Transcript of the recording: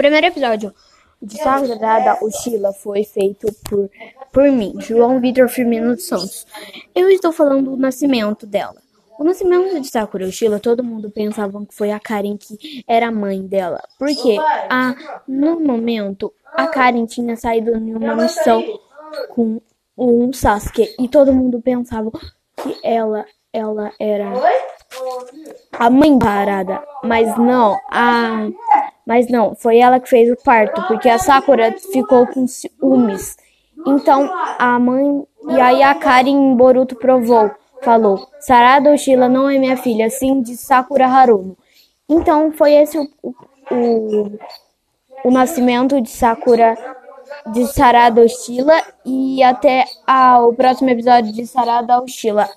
primeiro episódio de Sagrada Uchila foi feito por, por mim, João Vitor Firmino dos Santos. Eu estou falando do nascimento dela. O nascimento de Sakura Uchila, todo mundo pensava que foi a Karen que era a mãe dela. Porque a, no momento, a Karen tinha saído em uma missão com um Sasuke. E todo mundo pensava que ela, ela era a mãe parada. Mas não, a mas não, foi ela que fez o parto, porque a Sakura ficou com ciúmes. Então a mãe. E aí a Karen Boruto provou, falou: Sarada Oshila não é minha filha, sim de Sakura Haruno. Então foi esse o, o, o nascimento de Sakura de Sarada Oshila e até a, o próximo episódio de Sarada Oshila.